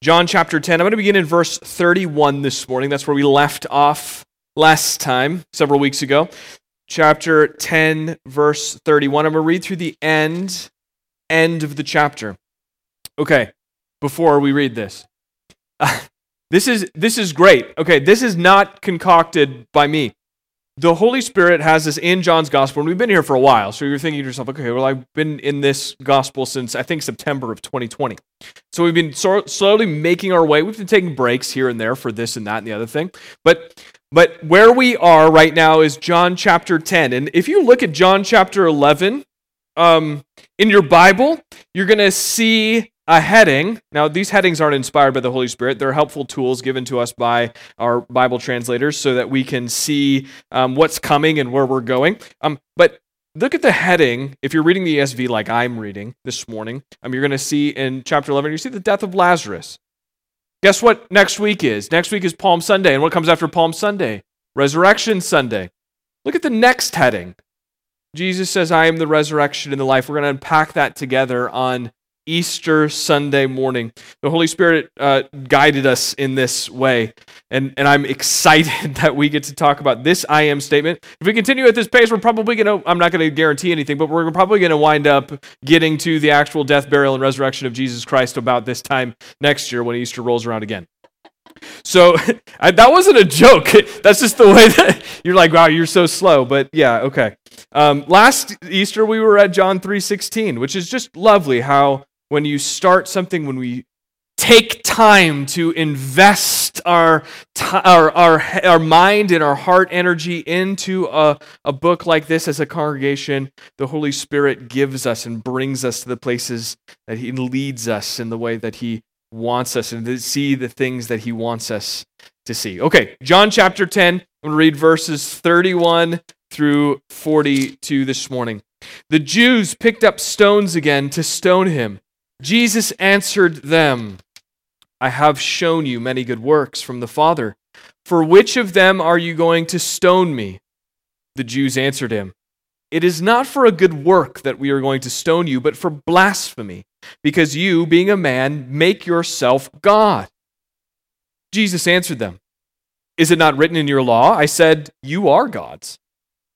John chapter 10. I'm going to begin in verse 31 this morning. That's where we left off last time, several weeks ago. Chapter 10, verse 31. I'm going to read through the end, end of the chapter. Okay, before we read this. Uh, this is this is great. Okay, this is not concocted by me the Holy Spirit has this in John's gospel, and we've been here for a while. So you're thinking to yourself, okay, well, I've been in this gospel since I think September of 2020. So we've been so, slowly making our way. We've been taking breaks here and there for this and that and the other thing. But but where we are right now is John chapter 10. And if you look at John chapter 11 um, in your Bible, you're going to see a heading. Now, these headings aren't inspired by the Holy Spirit. They're helpful tools given to us by our Bible translators so that we can see um, what's coming and where we're going. Um, but look at the heading. If you're reading the ESV like I'm reading this morning, um, you're going to see in chapter 11, you see the death of Lazarus. Guess what next week is? Next week is Palm Sunday. And what comes after Palm Sunday? Resurrection Sunday. Look at the next heading. Jesus says, I am the resurrection and the life. We're going to unpack that together on Easter Sunday morning. The Holy Spirit uh, guided us in this way, and, and I'm excited that we get to talk about this I am statement. If we continue at this pace, we're probably going to, I'm not going to guarantee anything, but we're probably going to wind up getting to the actual death, burial, and resurrection of Jesus Christ about this time next year when Easter rolls around again. So I, that wasn't a joke. That's just the way that you're like, wow, you're so slow. But yeah, okay. Um, last Easter we were at John three sixteen, which is just lovely how when you start something, when we take time to invest our, our, our, our mind and our heart energy into a, a book like this as a congregation, the Holy Spirit gives us and brings us to the places that He leads us in the way that He wants us and to see the things that He wants us to see. Okay, John chapter 10, I'm going to read verses 31 through 42 this morning. The Jews picked up stones again to stone him. Jesus answered them, I have shown you many good works from the Father. For which of them are you going to stone me? The Jews answered him, It is not for a good work that we are going to stone you, but for blasphemy, because you, being a man, make yourself God. Jesus answered them, Is it not written in your law? I said, You are gods.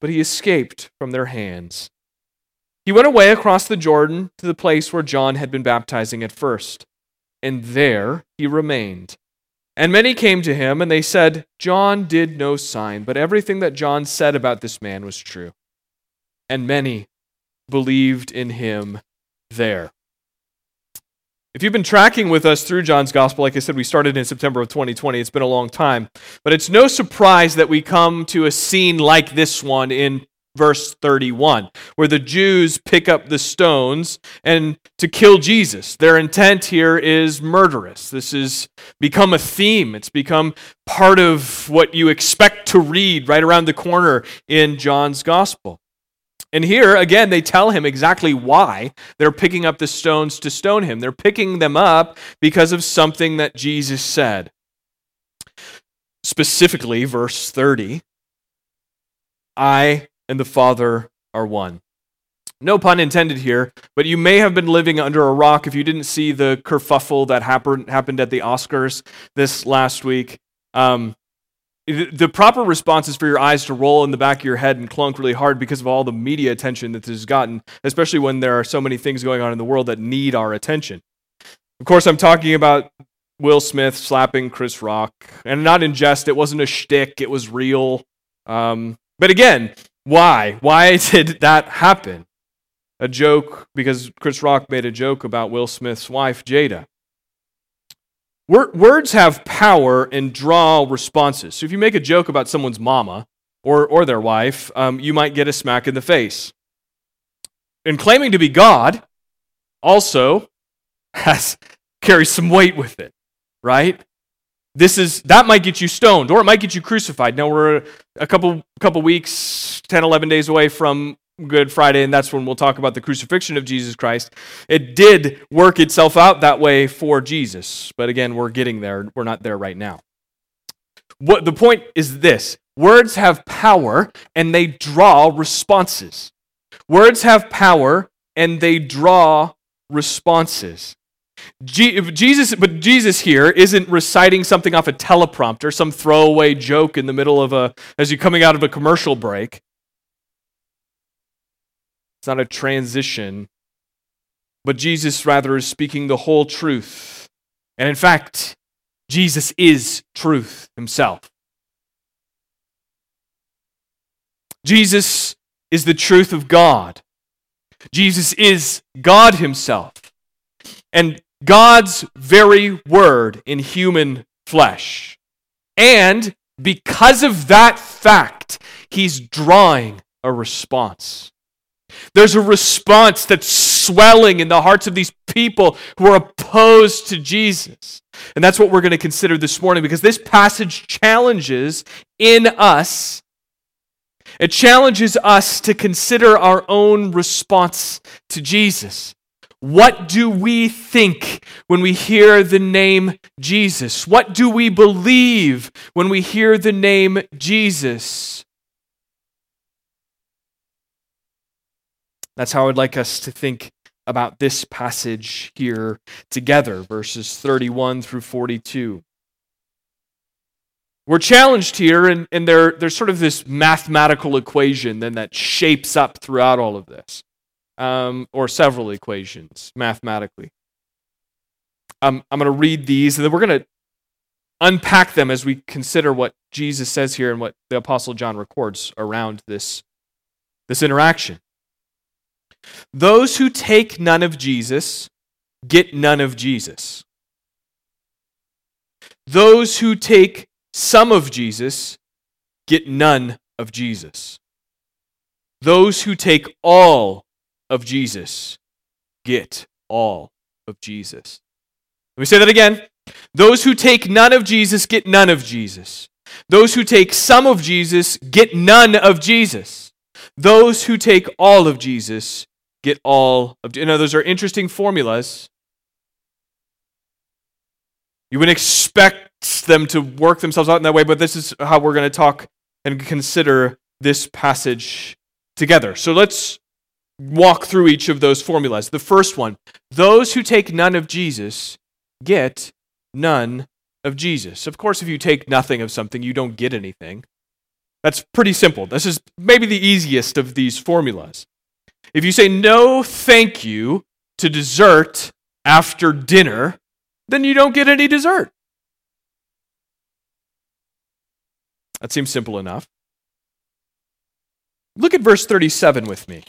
but he escaped from their hands. He went away across the Jordan to the place where John had been baptizing at first, and there he remained. And many came to him, and they said, John did no sign, but everything that John said about this man was true. And many believed in him there. If you've been tracking with us through John's Gospel, like I said, we started in September of 2020. It's been a long time. But it's no surprise that we come to a scene like this one in verse 31, where the Jews pick up the stones and to kill Jesus. Their intent here is murderous. This has become a theme. It's become part of what you expect to read right around the corner in John's Gospel. And here, again, they tell him exactly why they're picking up the stones to stone him. They're picking them up because of something that Jesus said. Specifically, verse 30 I and the Father are one. No pun intended here, but you may have been living under a rock if you didn't see the kerfuffle that happened, happened at the Oscars this last week. Um, the proper response is for your eyes to roll in the back of your head and clunk really hard because of all the media attention that this has gotten, especially when there are so many things going on in the world that need our attention. Of course, I'm talking about Will Smith slapping Chris Rock, and not in jest. It wasn't a shtick; it was real. Um, but again, why? Why did that happen? A joke because Chris Rock made a joke about Will Smith's wife, Jada. Words have power and draw responses. So if you make a joke about someone's mama or, or their wife, um, you might get a smack in the face. And claiming to be God also has carries some weight with it, right? this is that might get you stoned or it might get you crucified. Now we're a couple couple weeks, 10 11 days away from Good Friday, and that's when we'll talk about the crucifixion of Jesus Christ. It did work itself out that way for Jesus, but again, we're getting there. We're not there right now. What the point is this words have power and they draw responses. Words have power and they draw responses. Jesus, but Jesus here isn't reciting something off a teleprompter, some throwaway joke in the middle of a, as you're coming out of a commercial break. It's not a transition, but Jesus rather is speaking the whole truth. And in fact, Jesus is truth himself. Jesus is the truth of God. Jesus is God himself. And God's very word in human flesh. And because of that fact, he's drawing a response. There's a response that's swelling in the hearts of these people who are opposed to Jesus. And that's what we're going to consider this morning because this passage challenges in us, it challenges us to consider our own response to Jesus. What do we think when we hear the name Jesus? What do we believe when we hear the name Jesus? That's how I'd like us to think about this passage here together, verses 31 through 42. We're challenged here, and, and there, there's sort of this mathematical equation then that shapes up throughout all of this, um, or several equations mathematically. Um, I'm going to read these, and then we're going to unpack them as we consider what Jesus says here and what the Apostle John records around this, this interaction. Those who take none of Jesus get none of Jesus. Those who take some of Jesus get none of Jesus. Those who take all of Jesus get all of Jesus. Let me say that again. Those who take none of Jesus get none of Jesus. Those who take some of Jesus get none of Jesus. Those who take all of Jesus get all of. You know, those are interesting formulas. You wouldn't expect them to work themselves out in that way, but this is how we're going to talk and consider this passage together. So let's walk through each of those formulas. The first one those who take none of Jesus get none of Jesus. Of course, if you take nothing of something, you don't get anything. That's pretty simple. This is maybe the easiest of these formulas. If you say no thank you to dessert after dinner, then you don't get any dessert. That seems simple enough. Look at verse 37 with me.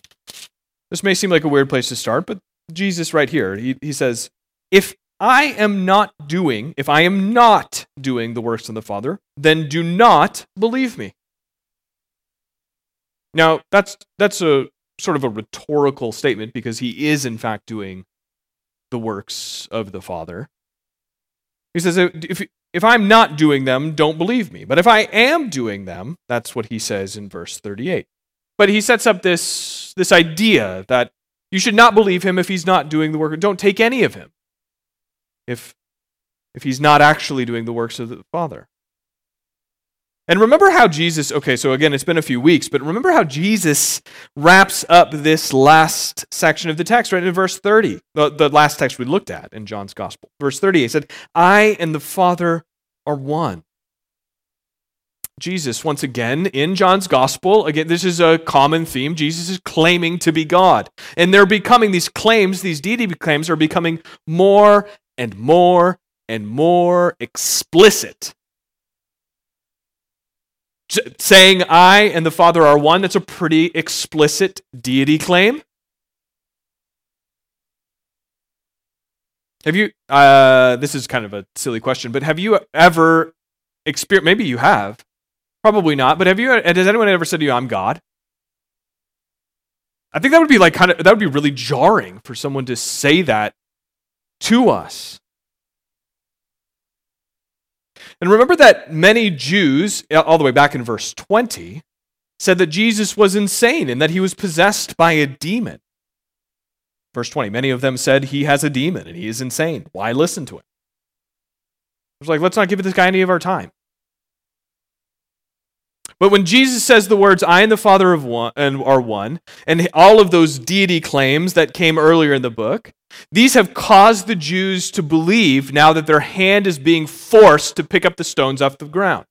This may seem like a weird place to start, but Jesus, right here, he, he says, If I am not doing, if I am not doing the works of the Father, then do not believe me. Now, that's, that's a sort of a rhetorical statement because he is, in fact, doing the works of the Father. He says, if, if I'm not doing them, don't believe me. But if I am doing them, that's what he says in verse 38. But he sets up this, this idea that you should not believe him if he's not doing the work. Don't take any of him if, if he's not actually doing the works of the Father. And remember how Jesus, okay, so again, it's been a few weeks, but remember how Jesus wraps up this last section of the text, right in verse 30, the, the last text we looked at in John's Gospel. Verse 30, he said, I and the Father are one. Jesus, once again, in John's Gospel, again, this is a common theme. Jesus is claiming to be God. And they're becoming, these claims, these deity claims, are becoming more and more and more explicit saying I and the Father are one, that's a pretty explicit deity claim. Have you, uh, this is kind of a silly question, but have you ever experienced, maybe you have, probably not, but have you, has anyone ever said to you, I'm God? I think that would be like kind of, that would be really jarring for someone to say that to us. And remember that many Jews, uh, all the way back in verse 20, said that Jesus was insane and that he was possessed by a demon. Verse 20, many of them said he has a demon and he is insane. Why listen to him? It was like, let's not give this guy any of our time. But when Jesus says the words, I and the Father of one, and are one, and all of those deity claims that came earlier in the book, these have caused the Jews to believe now that their hand is being forced to pick up the stones off the ground.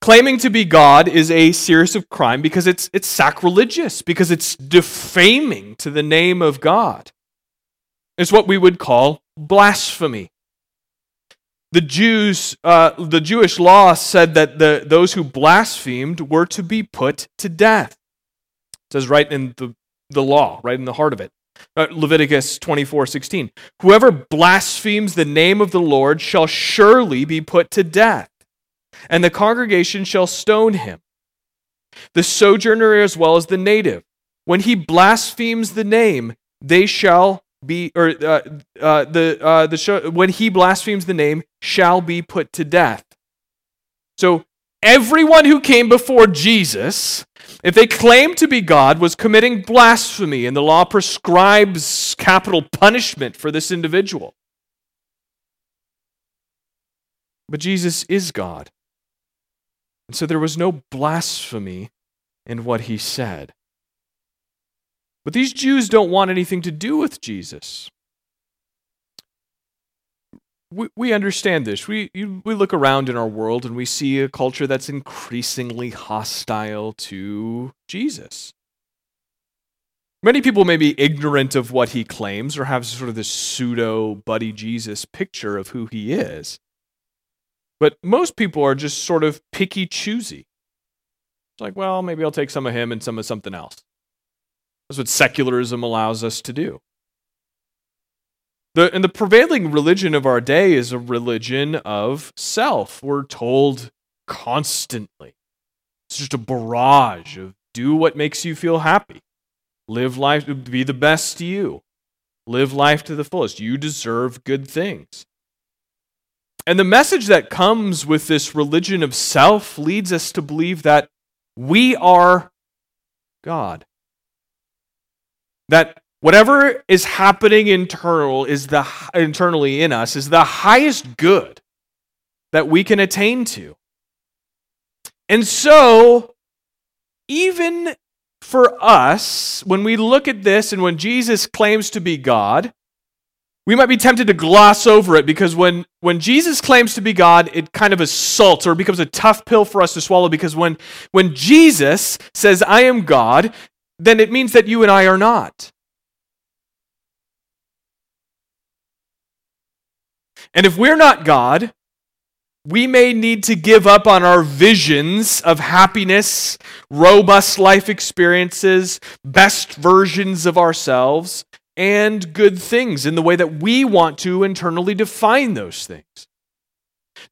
Claiming to be God is a serious of crime because it's, it's sacrilegious, because it's defaming to the name of God. It's what we would call blasphemy. The Jews, uh, the Jewish law said that the, those who blasphemed were to be put to death. It says right in the, the law, right in the heart of it. Uh, Leviticus 24 16. Whoever blasphemes the name of the Lord shall surely be put to death, and the congregation shall stone him. The sojourner as well as the native. When he blasphemes the name, they shall be, or uh, uh, the, uh, the show, when he blasphemes the name, shall be put to death. So everyone who came before Jesus, if they claimed to be God, was committing blasphemy, and the law prescribes capital punishment for this individual. But Jesus is God. And so there was no blasphemy in what he said. But these Jews don't want anything to do with Jesus. We, we understand this. We, you, we look around in our world and we see a culture that's increasingly hostile to Jesus. Many people may be ignorant of what he claims or have sort of this pseudo buddy Jesus picture of who he is. But most people are just sort of picky choosy. It's like, well, maybe I'll take some of him and some of something else. That's what secularism allows us to do. The, and the prevailing religion of our day is a religion of self. We're told constantly. It's just a barrage of do what makes you feel happy. Live life, be the best you. Live life to the fullest. You deserve good things. And the message that comes with this religion of self leads us to believe that we are God that whatever is happening internal is the internally in us is the highest good that we can attain to. And so even for us, when we look at this and when Jesus claims to be God, we might be tempted to gloss over it because when, when Jesus claims to be God, it kind of assaults or becomes a tough pill for us to swallow because when, when Jesus says, I am God, then it means that you and I are not. And if we're not God, we may need to give up on our visions of happiness, robust life experiences, best versions of ourselves, and good things in the way that we want to internally define those things.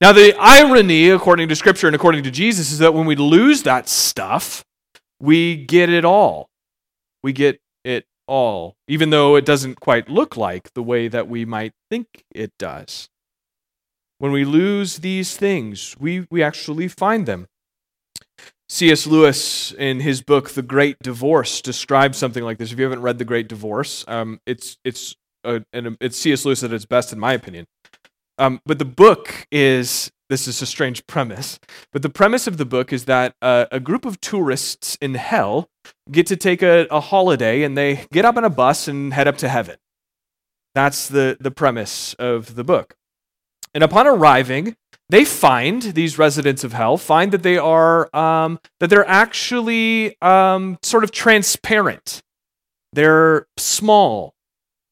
Now, the irony, according to Scripture and according to Jesus, is that when we lose that stuff, we get it all we get it all, even though it doesn't quite look like the way that we might think it does. When we lose these things, we, we actually find them. C.S. Lewis, in his book *The Great Divorce*, describes something like this. If you haven't read *The Great Divorce*, um, it's it's a, it's C.S. Lewis at its best, in my opinion. Um, but the book is this is a strange premise, but the premise of the book is that uh, a group of tourists in hell get to take a, a holiday and they get up on a bus and head up to heaven. That's the, the premise of the book. And upon arriving, they find these residents of hell find that they are um, that they're actually um, sort of transparent. They're small.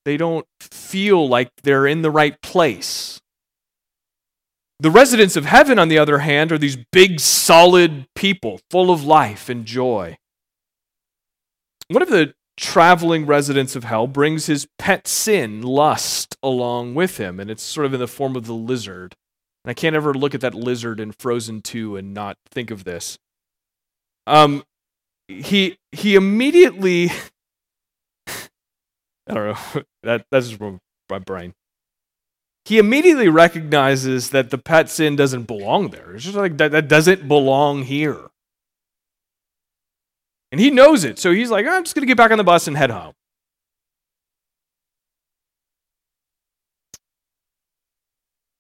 They don't feel like they're in the right place. The residents of heaven, on the other hand, are these big, solid people full of life and joy. One of the traveling residents of hell brings his pet sin, lust, along with him, and it's sort of in the form of the lizard. And I can't ever look at that lizard in Frozen 2 and not think of this. Um, he he immediately I don't know that that's just my brain. he immediately recognizes that the pet sin doesn't belong there. It's just like that, that doesn't belong here. And he knows it. So he's like, I'm just going to get back on the bus and head home.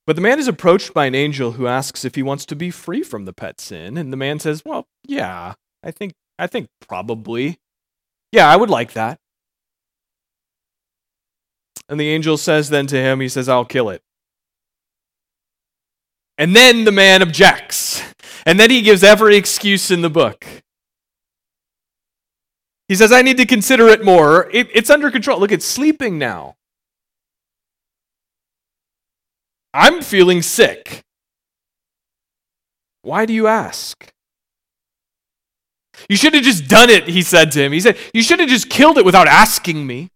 But the man is approached by an angel who asks if he wants to be free from the pet sin, and the man says, "Well, yeah, I think I think probably. Yeah, I would like that." And the angel says then to him, he says, I'll kill it. And then the man objects. And then he gives every excuse in the book. He says, I need to consider it more. It, it's under control. Look, it's sleeping now. I'm feeling sick. Why do you ask? You should have just done it, he said to him. He said, You should have just killed it without asking me.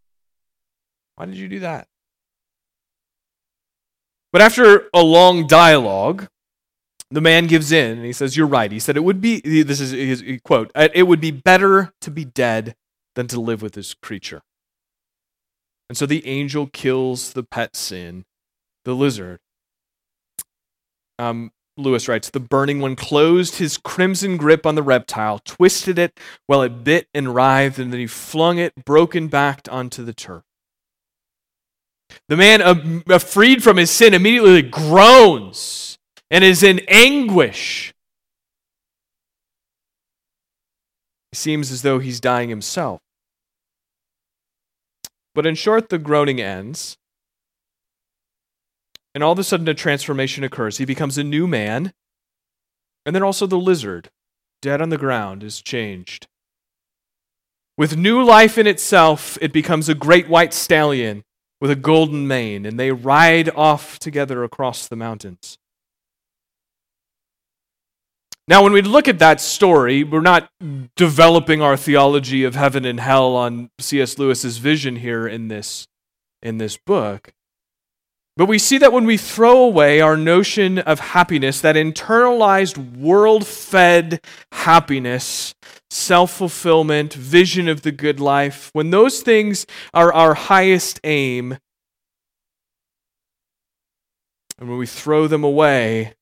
Why did you do that? But after a long dialogue, the man gives in and he says, You're right. He said, It would be, this is his quote, it would be better to be dead than to live with this creature. And so the angel kills the pet sin, the lizard. Um, Lewis writes The burning one closed his crimson grip on the reptile, twisted it while it bit and writhed, and then he flung it broken backed onto the turf. The man, uh, freed from his sin, immediately groans and is in anguish. It seems as though he's dying himself. But in short, the groaning ends. And all of a sudden, a transformation occurs. He becomes a new man. And then also the lizard, dead on the ground, is changed. With new life in itself, it becomes a great white stallion with a golden mane, and they ride off together across the mountains. Now, when we look at that story, we're not developing our theology of heaven and hell on C.S. Lewis's vision here in this, in this book. But we see that when we throw away our notion of happiness, that internalized, world fed happiness, self fulfillment, vision of the good life, when those things are our highest aim, and when we throw them away,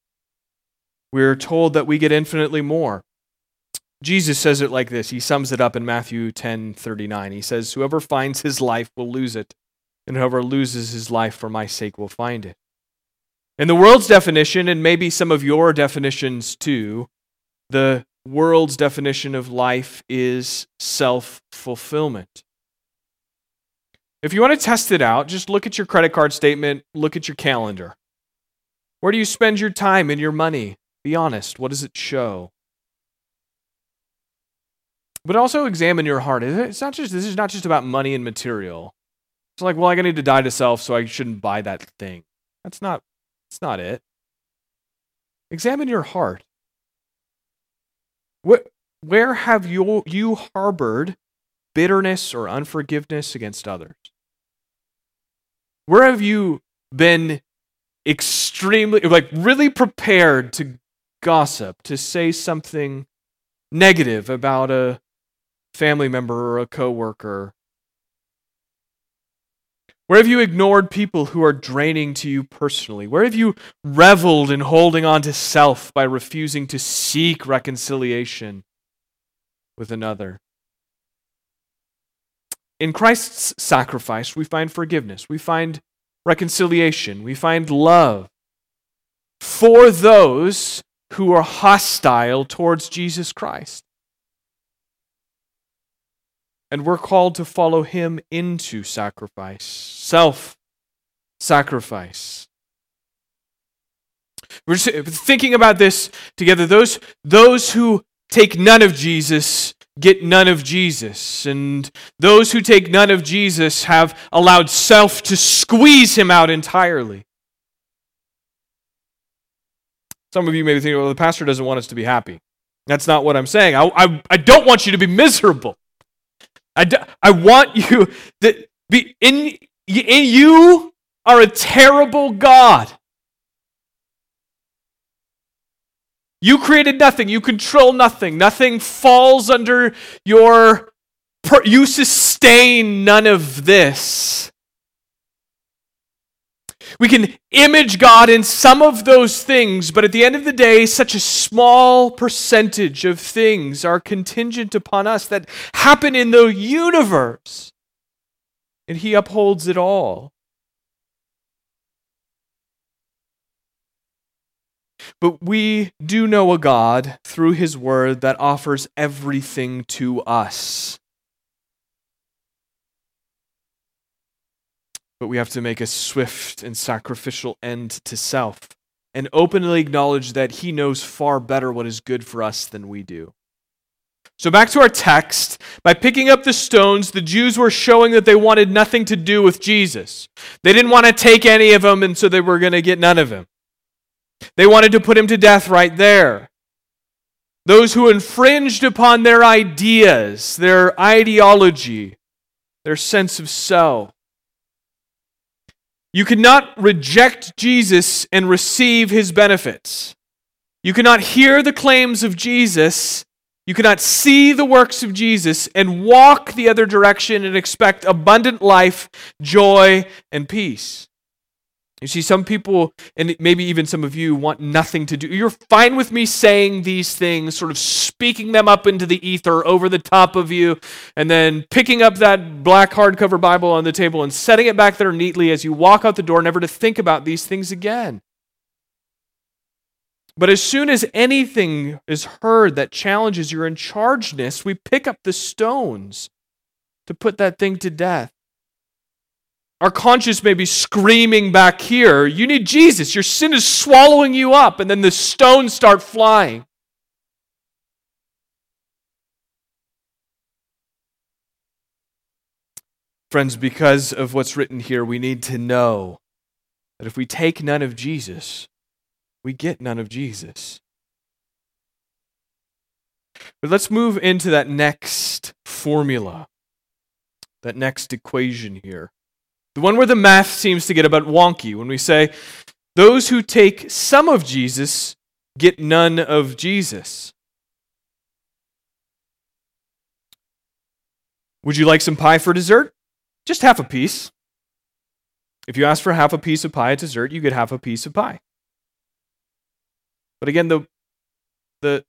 we're told that we get infinitely more. Jesus says it like this. He sums it up in Matthew 10:39. He says, Whoever finds his life will lose it, and whoever loses his life for my sake will find it. In the world's definition, and maybe some of your definitions too, the world's definition of life is self fulfillment. If you want to test it out, just look at your credit card statement, look at your calendar. Where do you spend your time and your money? Be honest. What does it show? But also examine your heart. It's not just this is not just about money and material. It's like, well, I need to die to self, so I shouldn't buy that thing. That's not that's not it. Examine your heart. Where, where have you, you harbored bitterness or unforgiveness against others? Where have you been extremely, like, really prepared to gossip, to say something negative about a family member or a coworker? Where have you ignored people who are draining to you personally? Where have you reveled in holding on to self by refusing to seek reconciliation with another? In Christ's sacrifice, we find forgiveness, we find reconciliation, we find love for those who are hostile towards Jesus Christ. And we're called to follow him into sacrifice, self sacrifice. We're thinking about this together. Those, those who take none of Jesus get none of Jesus. And those who take none of Jesus have allowed self to squeeze him out entirely. Some of you may be thinking, well, the pastor doesn't want us to be happy. That's not what I'm saying. I, I, I don't want you to be miserable. I, do, I want you to be in, in you are a terrible God. You created nothing. You control nothing. Nothing falls under your. You sustain none of this. We can image God in some of those things, but at the end of the day, such a small percentage of things are contingent upon us that happen in the universe. And He upholds it all. But we do know a God through His Word that offers everything to us. But we have to make a swift and sacrificial end to self and openly acknowledge that He knows far better what is good for us than we do. So, back to our text. By picking up the stones, the Jews were showing that they wanted nothing to do with Jesus. They didn't want to take any of him, and so they were going to get none of him. They wanted to put him to death right there. Those who infringed upon their ideas, their ideology, their sense of self. You cannot reject Jesus and receive his benefits. You cannot hear the claims of Jesus. You cannot see the works of Jesus and walk the other direction and expect abundant life, joy, and peace. You see, some people, and maybe even some of you, want nothing to do. You're fine with me saying these things, sort of speaking them up into the ether over the top of you, and then picking up that black hardcover Bible on the table and setting it back there neatly as you walk out the door, never to think about these things again. But as soon as anything is heard that challenges your in chargeness, we pick up the stones to put that thing to death. Our conscience may be screaming back here, You need Jesus. Your sin is swallowing you up. And then the stones start flying. Friends, because of what's written here, we need to know that if we take none of Jesus, we get none of Jesus. But let's move into that next formula, that next equation here. The one where the math seems to get a bit wonky when we say, those who take some of Jesus get none of Jesus. Would you like some pie for dessert? Just half a piece. If you ask for half a piece of pie at dessert, you get half a piece of pie. But again, the the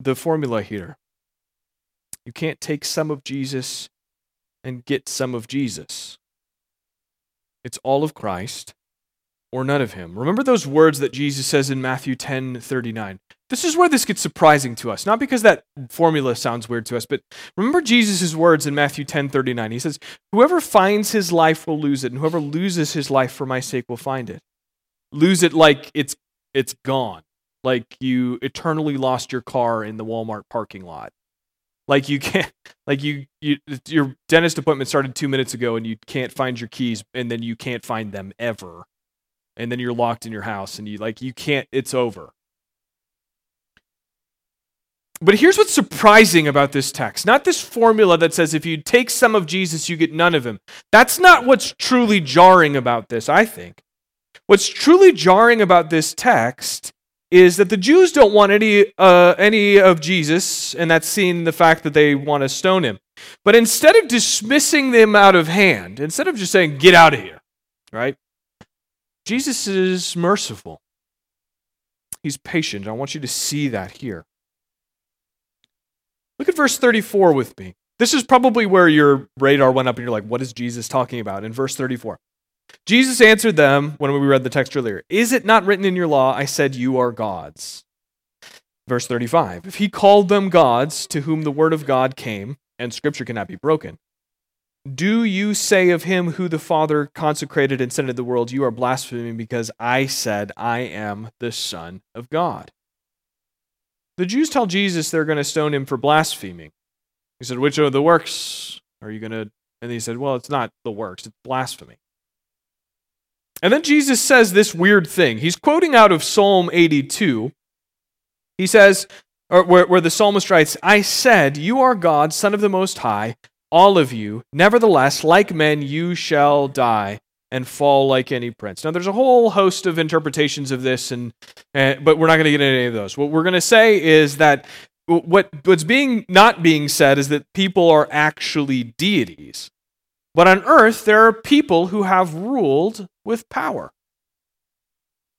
the formula here you can't take some of Jesus and get some of Jesus. It's all of Christ or none of him. Remember those words that Jesus says in Matthew 10 39. This is where this gets surprising to us. Not because that formula sounds weird to us, but remember Jesus' words in Matthew 10 39. He says, Whoever finds his life will lose it, and whoever loses his life for my sake will find it. Lose it like it's it's gone. Like you eternally lost your car in the Walmart parking lot. Like you can't, like you, you, your dentist appointment started two minutes ago, and you can't find your keys, and then you can't find them ever, and then you're locked in your house, and you like you can't. It's over. But here's what's surprising about this text. Not this formula that says if you take some of Jesus, you get none of him. That's not what's truly jarring about this, I think. What's truly jarring about this text is that the Jews don't want any, uh, any of Jesus, and that's seen the fact that they want to stone him. But instead of dismissing them out of hand, instead of just saying, get out of here, right? Jesus is merciful. He's patient. I want you to see that here. Look at verse 34 with me. This is probably where your radar went up and you're like, what is Jesus talking about? In verse 34. Jesus answered them when we read the text earlier Is it not written in your law, I said, You are gods? Verse 35 If he called them gods to whom the word of God came, and scripture cannot be broken, do you say of him who the Father consecrated and sent into the world, You are blaspheming because I said, I am the Son of God? The Jews tell Jesus they're going to stone him for blaspheming. He said, Which of the works are you going to? And he said, Well, it's not the works, it's blasphemy. And then Jesus says this weird thing. He's quoting out of Psalm 82. He says, or where, where the psalmist writes, I said, You are God, Son of the Most High, all of you. Nevertheless, like men, you shall die and fall like any prince. Now, there's a whole host of interpretations of this, and, but we're not going to get into any of those. What we're going to say is that what, what's being not being said is that people are actually deities. But on earth, there are people who have ruled with power.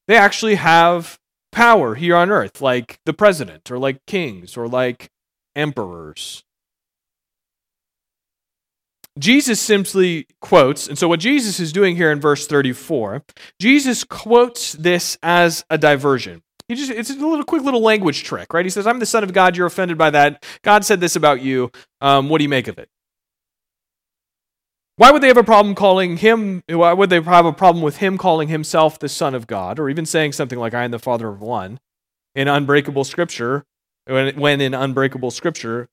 They actually have power here on earth, like the president, or like kings, or like emperors. Jesus simply quotes, and so what Jesus is doing here in verse 34, Jesus quotes this as a diversion. He just it's a little quick little language trick, right? He says, "I'm the son of God. You're offended by that. God said this about you. Um, what do you make of it?" Why would they have a problem calling him? Why would they have a problem with him calling himself the son of God, or even saying something like, "I am the father of one"? In unbreakable scripture, when, in unbreakable scripture,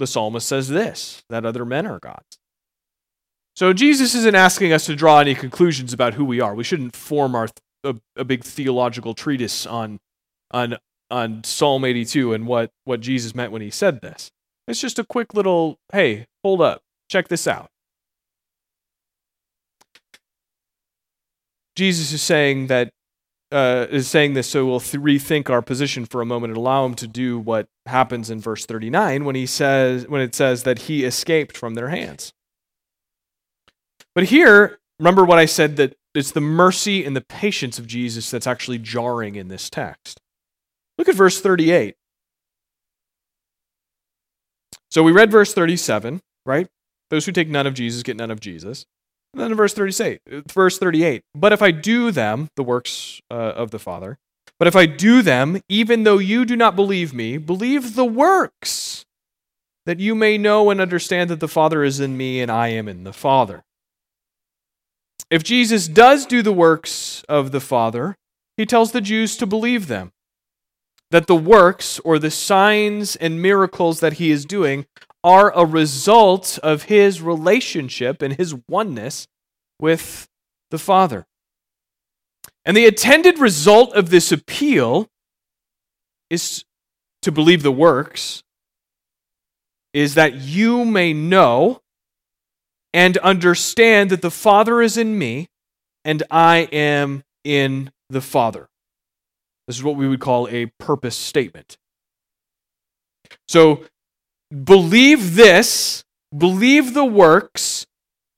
the psalmist says this that other men are gods. So Jesus isn't asking us to draw any conclusions about who we are. We shouldn't form our a, a big theological treatise on on on Psalm 82 and what what Jesus meant when he said this. It's just a quick little hey, hold up. Check this out. Jesus is saying that uh, is saying this so we'll th- rethink our position for a moment and allow him to do what happens in verse 39 when he says when it says that he escaped from their hands. But here, remember what I said that it's the mercy and the patience of Jesus that's actually jarring in this text. Look at verse 38. So we read verse 37, right? Those who take none of Jesus get none of Jesus. And then in verse 38, verse 38, but if I do them, the works uh, of the Father, but if I do them, even though you do not believe me, believe the works, that you may know and understand that the Father is in me and I am in the Father. If Jesus does do the works of the Father, he tells the Jews to believe them. That the works or the signs and miracles that he is doing are a result of his relationship and his oneness with the Father. And the intended result of this appeal is to believe the works, is that you may know and understand that the Father is in me and I am in the Father. This is what we would call a purpose statement. So, believe this, believe the works,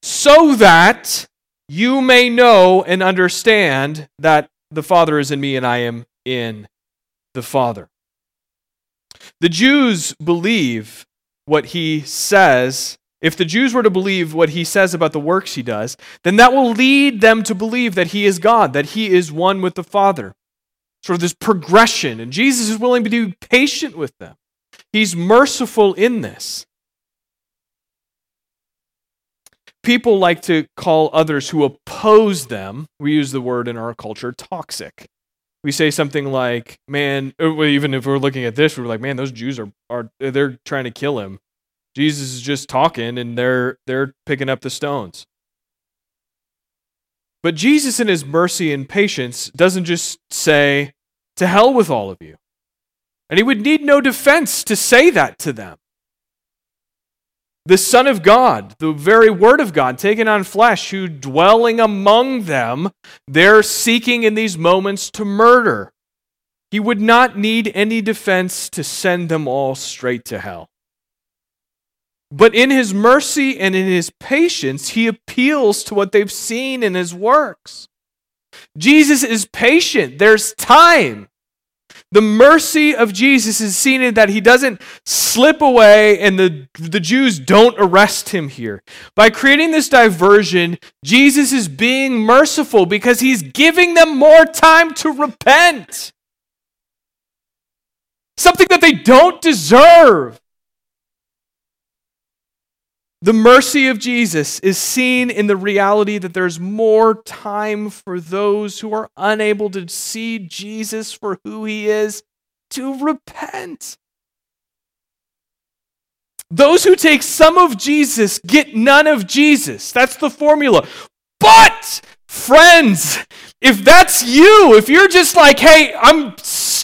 so that you may know and understand that the Father is in me and I am in the Father. The Jews believe what he says. If the Jews were to believe what he says about the works he does, then that will lead them to believe that he is God, that he is one with the Father. Sort of this progression. And Jesus is willing to be patient with them. He's merciful in this. People like to call others who oppose them, we use the word in our culture, toxic. We say something like, man, even if we're looking at this, we're like, man, those Jews are, are they're trying to kill him. Jesus is just talking and they're they're picking up the stones. But Jesus in his mercy and patience doesn't just say, to hell with all of you. And he would need no defense to say that to them. The Son of God, the very Word of God, taken on flesh, who dwelling among them, they're seeking in these moments to murder. He would not need any defense to send them all straight to hell. But in his mercy and in his patience, he appeals to what they've seen in his works. Jesus is patient. There's time. The mercy of Jesus is seen in that he doesn't slip away and the, the Jews don't arrest him here. By creating this diversion, Jesus is being merciful because he's giving them more time to repent. Something that they don't deserve. The mercy of Jesus is seen in the reality that there's more time for those who are unable to see Jesus for who he is to repent. Those who take some of Jesus get none of Jesus. That's the formula. But, friends, if that's you, if you're just like, hey, I'm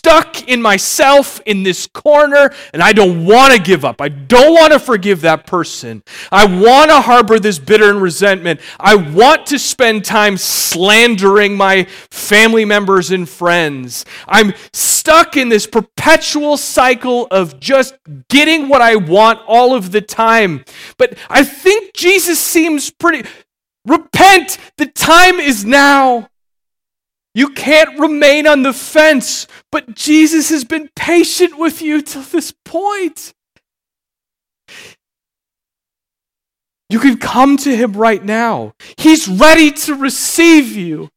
stuck in myself in this corner and I don't want to give up. I don't want to forgive that person. I want to harbor this bitter and resentment. I want to spend time slandering my family members and friends. I'm stuck in this perpetual cycle of just getting what I want all of the time. But I think Jesus seems pretty. Repent! The time is now. You can't remain on the fence, but Jesus has been patient with you till this point. You can come to him right now. He's ready to receive you.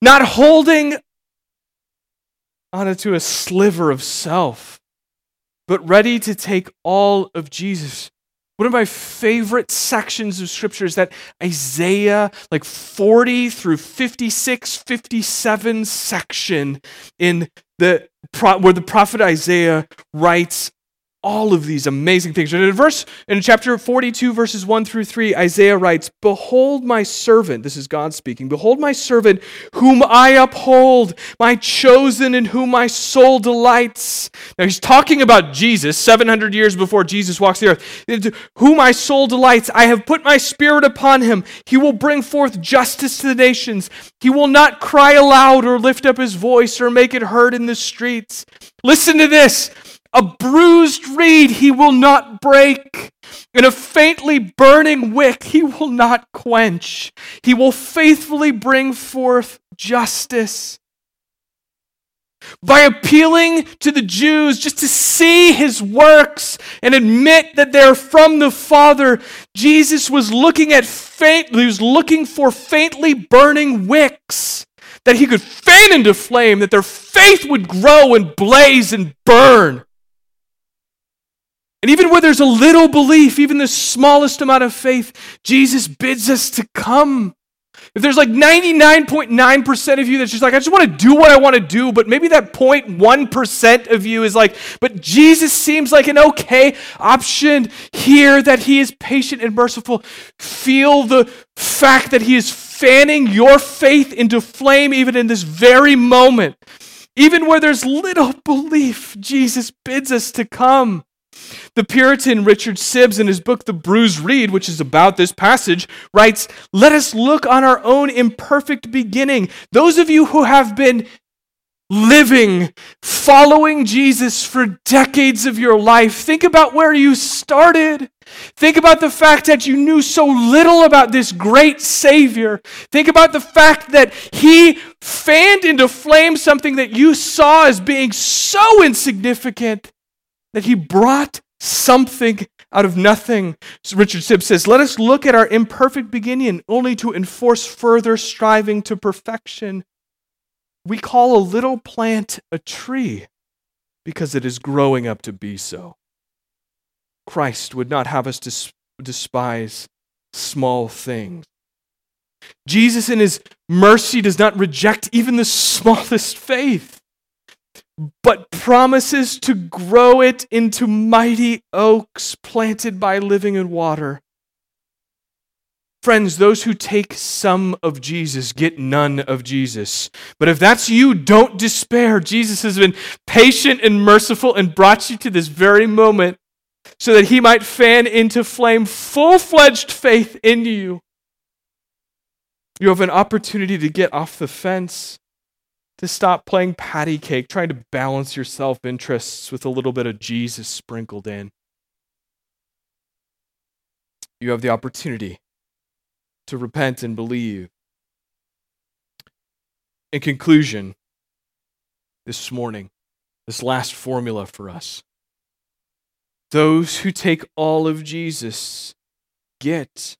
Not holding onto a sliver of self, but ready to take all of Jesus. One of my favorite sections of scripture is that Isaiah, like 40 through 56, 57 section in the where the prophet Isaiah writes all of these amazing things. And in verse in chapter 42 verses 1 through 3 Isaiah writes, "Behold my servant, this is God speaking. Behold my servant whom I uphold, my chosen in whom my soul delights." Now he's talking about Jesus 700 years before Jesus walks the earth. Whom my soul delights, I have put my spirit upon him. He will bring forth justice to the nations. He will not cry aloud or lift up his voice or make it heard in the streets. Listen to this. A bruised reed he will not break, and a faintly burning wick he will not quench. He will faithfully bring forth justice. By appealing to the Jews just to see his works and admit that they're from the Father, Jesus was looking at faint, he was looking for faintly burning wicks that he could fan into flame, that their faith would grow and blaze and burn. And even where there's a little belief, even the smallest amount of faith, Jesus bids us to come. If there's like 99.9% of you that's just like, I just want to do what I want to do, but maybe that 0.1% of you is like, but Jesus seems like an okay option here, that he is patient and merciful. Feel the fact that he is fanning your faith into flame even in this very moment. Even where there's little belief, Jesus bids us to come. The Puritan Richard Sibbes, in his book The Bruised Reed, which is about this passage, writes Let us look on our own imperfect beginning. Those of you who have been living, following Jesus for decades of your life, think about where you started. Think about the fact that you knew so little about this great Savior. Think about the fact that He fanned into flame something that you saw as being so insignificant that He brought something out of nothing. So Richard Sibbes says, Let us look at our imperfect beginning only to enforce further striving to perfection. We call a little plant a tree because it is growing up to be so. Christ would not have us despise small things. Jesus, in his mercy, does not reject even the smallest faith but promises to grow it into mighty oaks planted by living in water. Friends, those who take some of Jesus get none of Jesus. But if that's you, don't despair. Jesus has been patient and merciful and brought you to this very moment so that he might fan into flame full fledged faith in you. You have an opportunity to get off the fence to stop playing patty cake, trying to balance your self interests with a little bit of Jesus sprinkled in. You have the opportunity to repent and believe. In conclusion, this morning, this last formula for us those who take all of Jesus get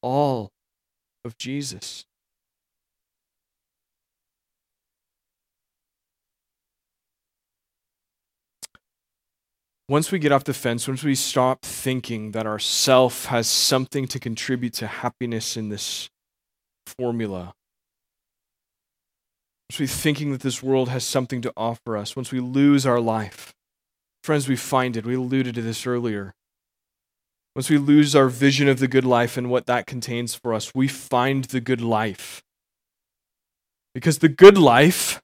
all of Jesus. Once we get off the fence, once we stop thinking that our self has something to contribute to happiness in this formula, once we thinking that this world has something to offer us, once we lose our life, friends, we find it. We alluded to this earlier. Once we lose our vision of the good life and what that contains for us, we find the good life. Because the good life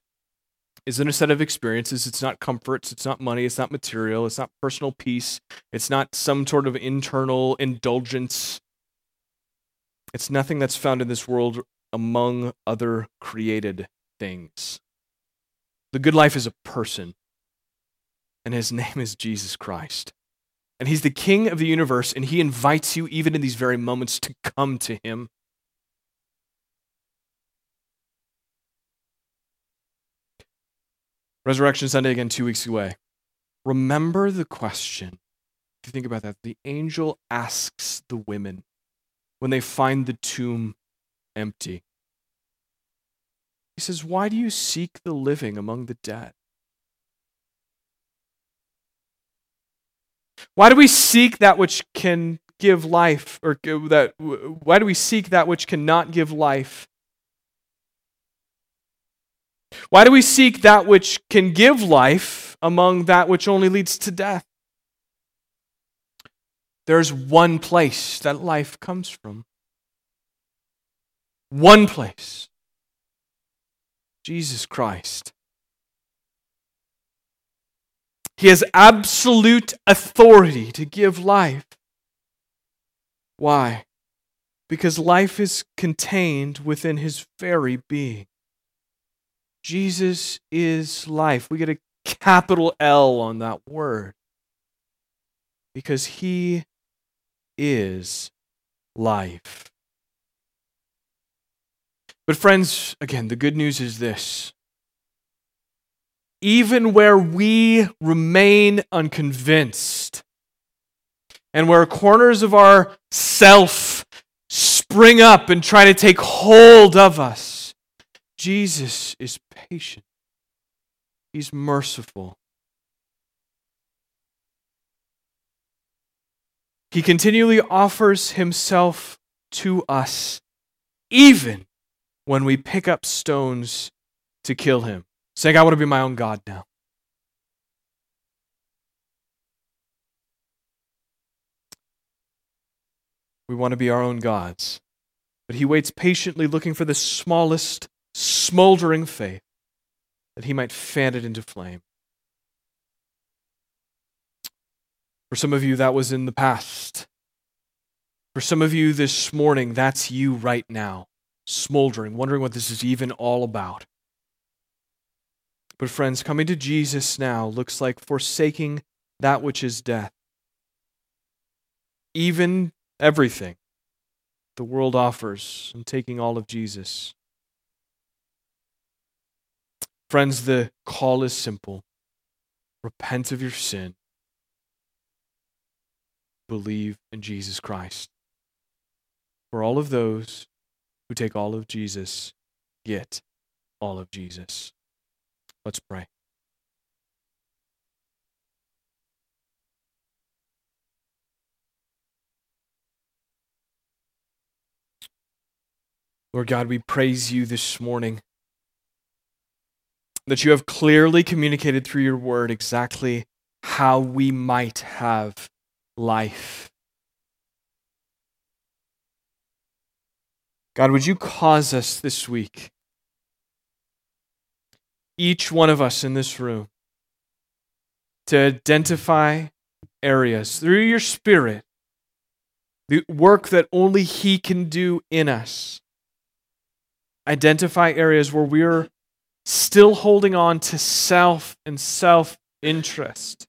isn't a set of experiences. It's not comforts. It's not money. It's not material. It's not personal peace. It's not some sort of internal indulgence. It's nothing that's found in this world among other created things. The good life is a person, and his name is Jesus Christ. And he's the king of the universe, and he invites you, even in these very moments, to come to him. Resurrection Sunday again, two weeks away. Remember the question. If you think about that, the angel asks the women when they find the tomb empty. He says, Why do you seek the living among the dead? Why do we seek that which can give life, or that? Why do we seek that which cannot give life? Why do we seek that which can give life among that which only leads to death? There's one place that life comes from. One place Jesus Christ. He has absolute authority to give life. Why? Because life is contained within his very being. Jesus is life. We get a capital L on that word because he is life. But, friends, again, the good news is this. Even where we remain unconvinced, and where corners of our self spring up and try to take hold of us, Jesus is patient. He's merciful. He continually offers himself to us, even when we pick up stones to kill him, saying, I want to be my own God now. We want to be our own gods. But he waits patiently, looking for the smallest, smoldering faith, that he might fan it into flame. For some of you, that was in the past. For some of you this morning, that's you right now smoldering, wondering what this is even all about. But, friends, coming to Jesus now looks like forsaking that which is death, even everything the world offers, and taking all of Jesus. Friends, the call is simple repent of your sin, believe in Jesus Christ. For all of those who take all of Jesus get all of Jesus. Let's pray. Lord God, we praise you this morning that you have clearly communicated through your word exactly how we might have life. God, would you cause us this week, each one of us in this room, to identify areas through your Spirit, the work that only He can do in us. Identify areas where we're still holding on to self and self interest.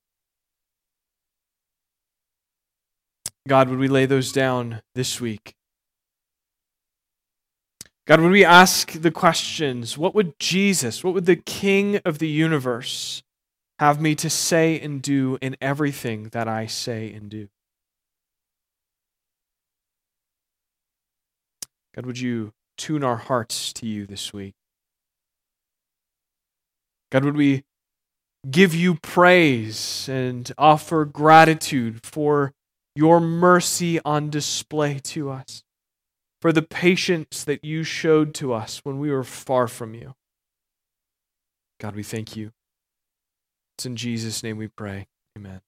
God, would we lay those down this week? God, would we ask the questions, what would Jesus, what would the King of the universe have me to say and do in everything that I say and do? God, would you tune our hearts to you this week? God, would we give you praise and offer gratitude for your mercy on display to us? for the patience that you showed to us when we were far from you. God, we thank you. It's in Jesus' name we pray. Amen.